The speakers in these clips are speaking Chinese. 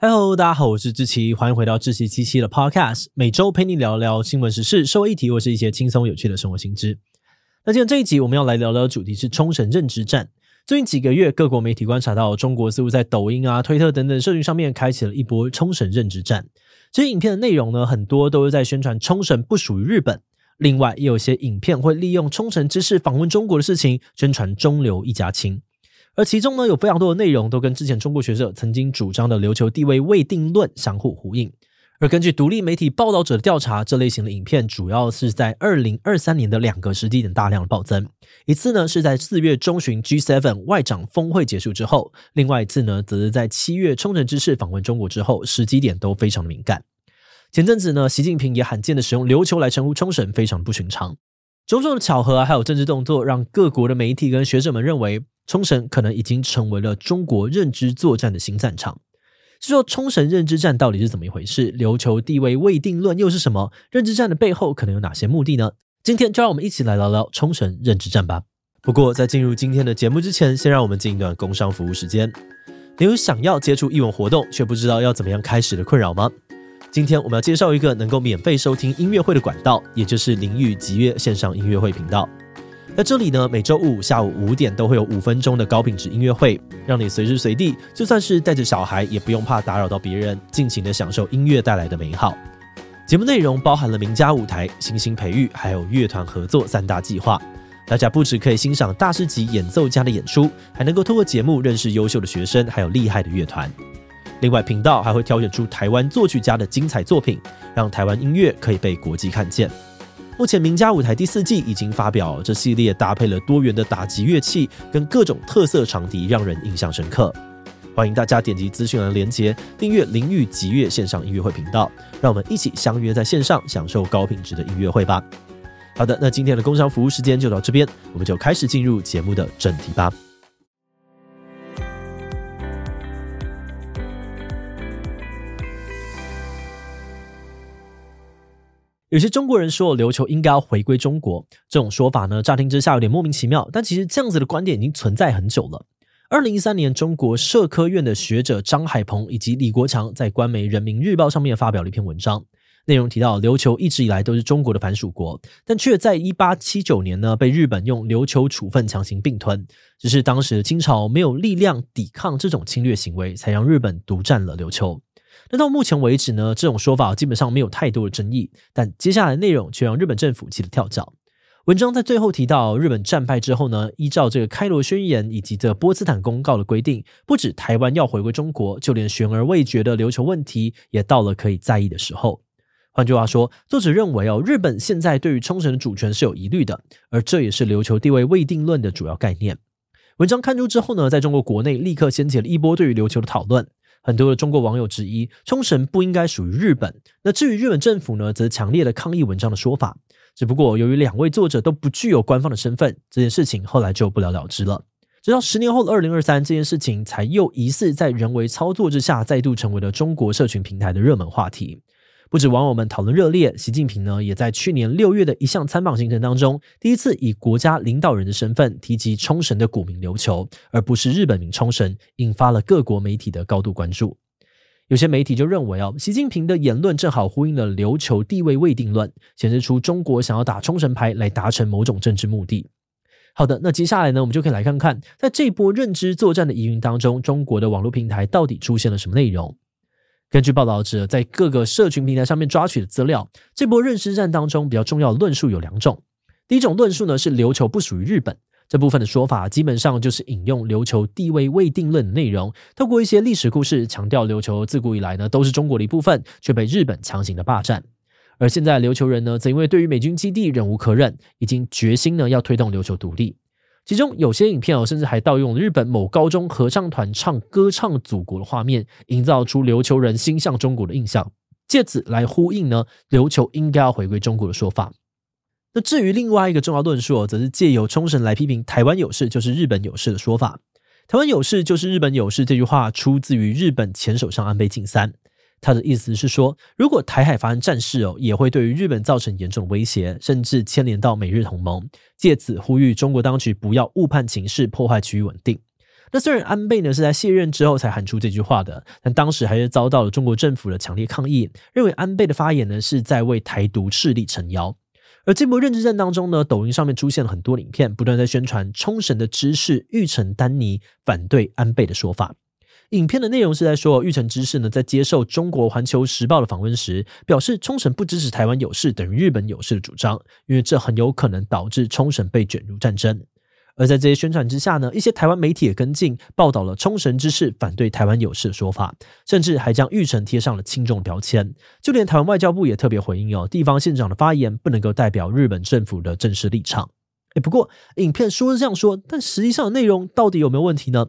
Hello，大家好，我是志奇，欢迎回到志奇七七的 Podcast，每周陪你聊聊新闻时事、社会议题或是一些轻松有趣的生活新知。那今天这一集我们要来聊聊的主题是冲绳认知战。最近几个月，各国媒体观察到，中国似乎在抖音啊、推特等等社群上面开启了一波冲绳认知战。这些影片的内容呢，很多都是在宣传冲绳不属于日本。另外，也有些影片会利用冲绳知事访问中国的事情，宣传中流一家亲。而其中呢，有非常多的内容都跟之前中国学者曾经主张的琉球地位未定论相互呼应。而根据独立媒体报道者的调查，这类型的影片主要是在二零二三年的两个时机点大量的暴增。一次呢是在四月中旬 G7 外长峰会结束之后，另外一次呢则是在七月冲绳知事访问中国之后，时机点都非常敏感。前阵子呢，习近平也罕见的使用琉球来称呼冲绳，非常不寻常。种种的巧合，还有政治动作，让各国的媒体跟学者们认为。冲绳可能已经成为了中国认知作战的新战场。是说冲绳认知战到底是怎么一回事？琉球地位未定论又是什么？认知战的背后可能有哪些目的呢？今天就让我们一起来聊聊冲绳认知战吧。不过在进入今天的节目之前，先让我们进一段工商服务时间。你有想要接触艺文活动却不知道要怎么样开始的困扰吗？今天我们要介绍一个能够免费收听音乐会的管道，也就是灵玉击乐线上音乐会频道。在这里呢，每周五下午五点都会有五分钟的高品质音乐会，让你随时随地，就算是带着小孩，也不用怕打扰到别人，尽情的享受音乐带来的美好。节目内容包含了名家舞台、新星培育，还有乐团合作三大计划。大家不只可以欣赏大师级演奏家的演出，还能够透过节目认识优秀的学生，还有厉害的乐团。另外，频道还会挑选出台湾作曲家的精彩作品，让台湾音乐可以被国际看见。目前名家舞台第四季已经发表，这系列搭配了多元的打击乐器跟各种特色长笛，让人印象深刻。欢迎大家点击资讯栏连接，订阅林玉吉乐线上音乐会频道，让我们一起相约在线上享受高品质的音乐会吧。好的，那今天的工商服务时间就到这边，我们就开始进入节目的正题吧。有些中国人说琉球应该要回归中国，这种说法呢，乍听之下有点莫名其妙，但其实这样子的观点已经存在很久了。二零一三年，中国社科院的学者张海鹏以及李国强在官媒《人民日报》上面发表了一篇文章，内容提到琉球一直以来都是中国的藩属国，但却在一八七九年呢被日本用琉球处分强行并吞，只是当时清朝没有力量抵抗这种侵略行为，才让日本独占了琉球。那到目前为止呢，这种说法基本上没有太多的争议，但接下来的内容却让日本政府急得跳脚。文章在最后提到，日本战败之后呢，依照这个开罗宣言以及这波茨坦公告的规定，不止台湾要回归中国，就连悬而未决的琉球问题也到了可以在意的时候。换句话说，作者认为哦，日本现在对于冲绳的主权是有疑虑的，而这也是琉球地位未定论的主要概念。文章刊出之后呢，在中国国内立刻掀起了一波对于琉球的讨论。很多的中国网友质疑冲绳不应该属于日本，那至于日本政府呢，则强烈的抗议文章的说法。只不过由于两位作者都不具有官方的身份，这件事情后来就不了了之了。直到十年后的二零二三，这件事情才又疑似在人为操作之下，再度成为了中国社群平台的热门话题。不止网友们讨论热烈，习近平呢也在去年六月的一项参访行程当中，第一次以国家领导人的身份提及冲绳的古名琉球，而不是日本名冲绳，引发了各国媒体的高度关注。有些媒体就认为哦，习近平的言论正好呼应了琉球地位未定论，显示出中国想要打冲绳牌来达成某种政治目的。好的，那接下来呢，我们就可以来看看，在这波认知作战的疑云当中，中国的网络平台到底出现了什么内容。根据报道者在各个社群平台上面抓取的资料，这波认知战当中比较重要的论述有两种。第一种论述呢是琉球不属于日本，这部分的说法基本上就是引用琉球地位未定论的内容，透过一些历史故事强调琉球自古以来呢都是中国的一部分，却被日本强行的霸占。而现在琉球人呢则因为对于美军基地忍无可忍，已经决心呢要推动琉球独立。其中有些影片哦，甚至还盗用了日本某高中合唱团唱歌唱祖国的画面，营造出琉球人心向中国的印象，借此来呼应呢琉球应该要回归中国的说法。那至于另外一个重要论述哦，则是借由冲绳来批评台湾有事就是日本有事的说法。台湾有事就是日本有事这句话出自于日本前首相安倍晋三。他的意思是说，如果台海发生战事哦，也会对于日本造成严重的威胁，甚至牵连到美日同盟。借此呼吁中国当局不要误判情势，破坏区域稳定。那虽然安倍呢是在卸任之后才喊出这句话的，但当时还是遭到了中国政府的强烈抗议，认为安倍的发言呢是在为台独势力撑腰。而这波认知战当中呢，抖音上面出现了很多影片，不断在宣传冲绳的知事玉城丹尼反对安倍的说法。影片的内容是在说，玉城知事呢在接受中国环球时报的访问时，表示冲绳不支持台湾有事等于日本有事的主张，因为这很有可能导致冲绳被卷入战争。而在这些宣传之下呢，一些台湾媒体也跟进报道了冲绳知事反对台湾有事的说法，甚至还将玉城贴上了亲中标签。就连台湾外交部也特别回应哦，地方县长的发言不能够代表日本政府的正式立场。诶，不过影片说是这样说，但实际上的内容到底有没有问题呢？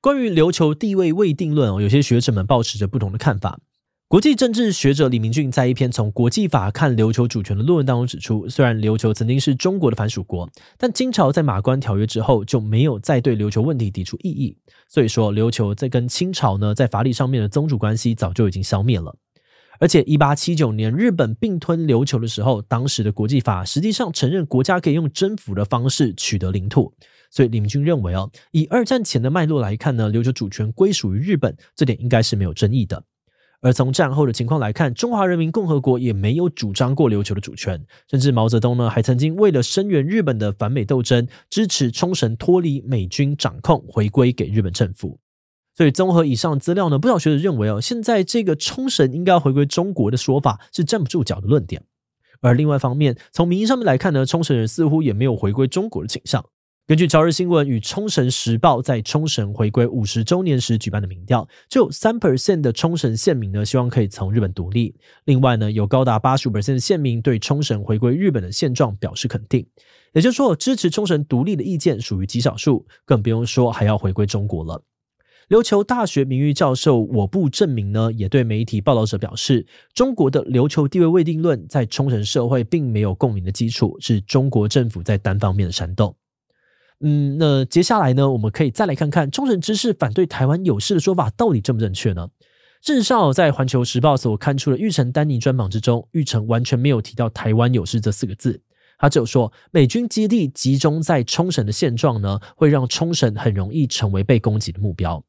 关于琉球地位未定论哦，有些学者们抱持着不同的看法。国际政治学者李明俊在一篇从国际法看琉球主权的论文当中指出，虽然琉球曾经是中国的藩属国，但金朝在马关条约之后就没有再对琉球问题提出异议，所以说琉球在跟清朝呢在法理上面的宗主关系早就已经消灭了。而且一八七九年日本并吞琉球的时候，当时的国际法实际上承认国家可以用征服的方式取得领土，所以李明俊认为哦，以二战前的脉络来看呢，琉球主权归属于日本，这点应该是没有争议的。而从战后的情况来看，中华人民共和国也没有主张过琉球的主权，甚至毛泽东呢还曾经为了声援日本的反美斗争，支持冲绳脱离美军掌控，回归给日本政府。所以综合以上资料呢，不少学者认为哦，现在这个冲绳应该回归中国的说法是站不住脚的论点。而另外一方面，从民意上面来看呢，冲绳人似乎也没有回归中国的倾向。根据《朝日新闻》与《冲绳时报》在冲绳回归五十周年时举办的民调，就有三 percent 的冲绳县民呢希望可以从日本独立。另外呢，有高达八十五 percent 的县民对冲绳回归日本的现状表示肯定。也就是说，支持冲绳独立的意见属于极少数，更不用说还要回归中国了。琉球大学名誉教授我部正明呢，也对媒体报道者表示，中国的琉球地位未定论在冲绳社会并没有共鸣的基础，是中国政府在单方面的煽动。嗯，那接下来呢，我们可以再来看看冲绳知事反对台湾有事的说法到底正不正确呢？事实上，在《环球时报》所刊出的玉成丹尼专访之中，玉成完全没有提到台湾有事这四个字，他只有说美军基地集中在冲绳的现状呢，会让冲绳很容易成为被攻击的目标。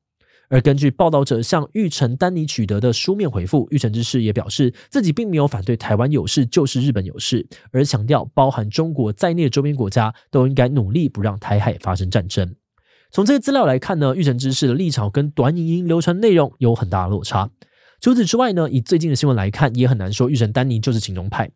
而根据报道者向玉成丹尼取得的书面回复，玉成之事也表示自己并没有反对台湾有事就是日本有事，而强调包含中国在内的周边国家都应该努力不让台海发生战争。从这些资料来看呢，玉成之事的立场跟短影音流传内容有很大的落差。除此之外呢，以最近的新闻来看，也很难说玉成丹尼就是亲中派。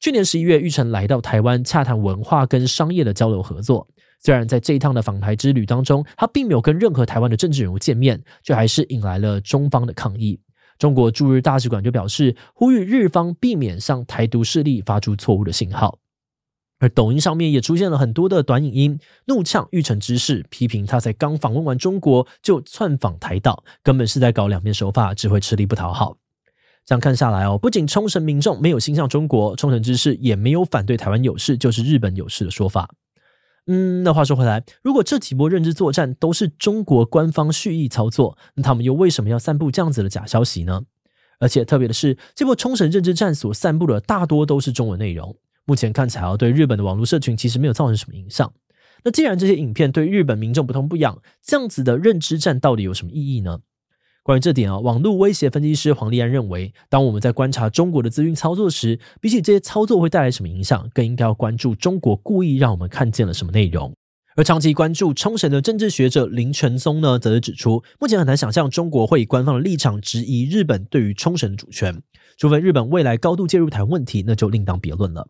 去年十一月，玉成来到台湾洽谈文化跟商业的交流合作。虽然在这一趟的访台之旅当中，他并没有跟任何台湾的政治人物见面，却还是引来了中方的抗议。中国驻日大使馆就表示，呼吁日方避免向台独势力发出错误的信号。而抖音上面也出现了很多的短影音，怒呛玉城知事，批评他才刚访问完中国就窜访台岛，根本是在搞两面手法，只会吃力不讨好。这样看下来哦，不仅冲绳民众没有心向中国，冲绳知事也没有反对台湾有事就是日本有事的说法。嗯，那话说回来，如果这几波认知作战都是中国官方蓄意操作，那他们又为什么要散布这样子的假消息呢？而且特别的是，这波冲绳认知战所散布的大多都是中文内容，目前看起来对日本的网络社群其实没有造成什么影响。那既然这些影片对日本民众不痛不痒，这样子的认知战到底有什么意义呢？关于这点啊，网络威胁分析师黄立安认为，当我们在观察中国的资讯操作时，比起这些操作会带来什么影响，更应该要关注中国故意让我们看见了什么内容。而长期关注冲绳的政治学者林泉松呢，则是指出，目前很难想象中国会以官方的立场质疑日本对于冲绳的主权，除非日本未来高度介入台湾问题，那就另当别论了。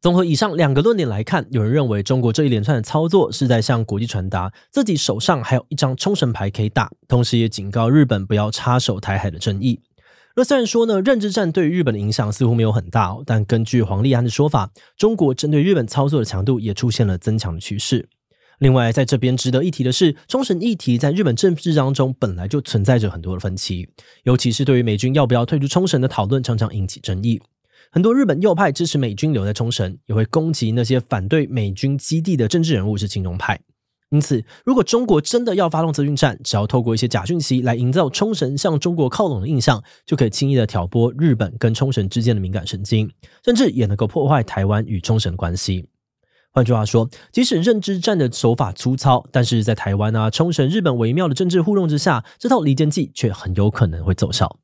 综合以上两个论点来看，有人认为中国这一连串的操作是在向国际传达自己手上还有一张冲绳牌可以打，同时也警告日本不要插手台海的争议。那虽然说呢，认知战对日本的影响似乎没有很大，但根据黄立安的说法，中国针对日本操作的强度也出现了增强的趋势。另外，在这边值得一提的是，冲绳议题在日本政治当中本来就存在着很多的分歧，尤其是对于美军要不要退出冲绳的讨论，常常引起争议。很多日本右派支持美军留在冲绳，也会攻击那些反对美军基地的政治人物是亲中派。因此，如果中国真的要发动资讯战，只要透过一些假讯息来营造冲绳向中国靠拢的印象，就可以轻易的挑拨日本跟冲绳之间的敏感神经，甚至也能够破坏台湾与冲绳的关系。换句话说，即使认知战的手法粗糙，但是在台湾啊、冲绳、日本微妙的政治互动之下，这套离间计却很有可能会奏效。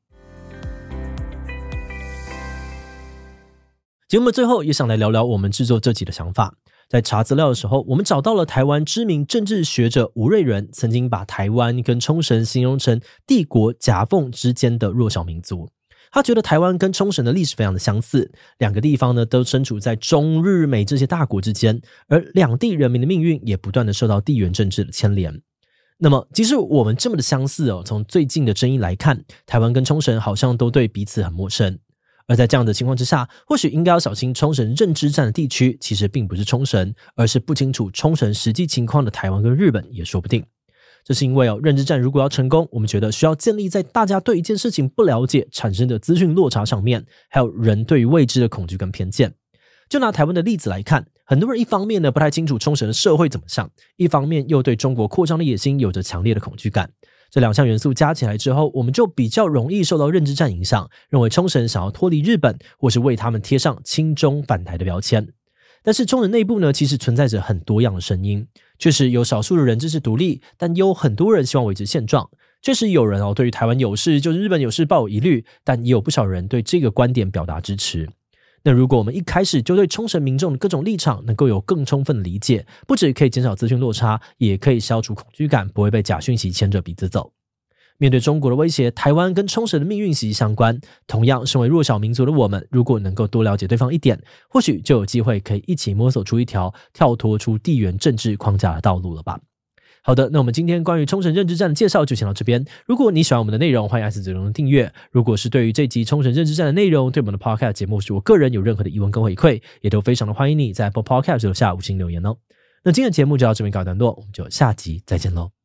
节目最后也想来聊聊我们制作这集的想法。在查资料的时候，我们找到了台湾知名政治学者吴瑞仁曾经把台湾跟冲绳形容成帝国夹缝之间的弱小民族。他觉得台湾跟冲绳的历史非常的相似，两个地方呢都身处在中日美这些大国之间，而两地人民的命运也不断的受到地缘政治的牵连。那么，即使我们这么的相似哦，从最近的争议来看，台湾跟冲绳好像都对彼此很陌生。而在这样的情况之下，或许应该要小心冲绳认知战的地区，其实并不是冲绳，而是不清楚冲绳实际情况的台湾跟日本也说不定。这是因为哦，认知战如果要成功，我们觉得需要建立在大家对一件事情不了解产生的资讯落差上面，还有人对于未知的恐惧跟偏见。就拿台湾的例子来看，很多人一方面呢不太清楚冲绳的社会怎么想，一方面又对中国扩张的野心有着强烈的恐惧感。这两项元素加起来之后，我们就比较容易受到认知战影响，认为冲绳想要脱离日本，或是为他们贴上亲中反台的标签。但是冲绳内部呢，其实存在着很多样的声音。确实有少数的人支持独立，但也有很多人希望维持现状。确实有人哦，对于台湾有事就是日本有事抱有疑虑，但也有不少人对这个观点表达支持。那如果我们一开始就对冲绳民众的各种立场能够有更充分的理解，不止可以减少资讯落差，也可以消除恐惧感，不会被假讯息牵着鼻子走。面对中国的威胁，台湾跟冲绳的命运息息相关。同样，身为弱小民族的我们，如果能够多了解对方一点，或许就有机会可以一起摸索出一条跳脱出地缘政治框架的道路了吧。好的，那我们今天关于冲绳认知战的介绍就先到这边。如果你喜欢我们的内容，欢迎按下子龙的订阅。如果是对于这集冲绳认知战的内容，对我们的 Podcast 节目是我个人有任何的疑问跟回馈，也都非常的欢迎你在 Apple Podcast 留下五星留言哦。那今天的节目就到这边告一段落，我们就下集再见喽。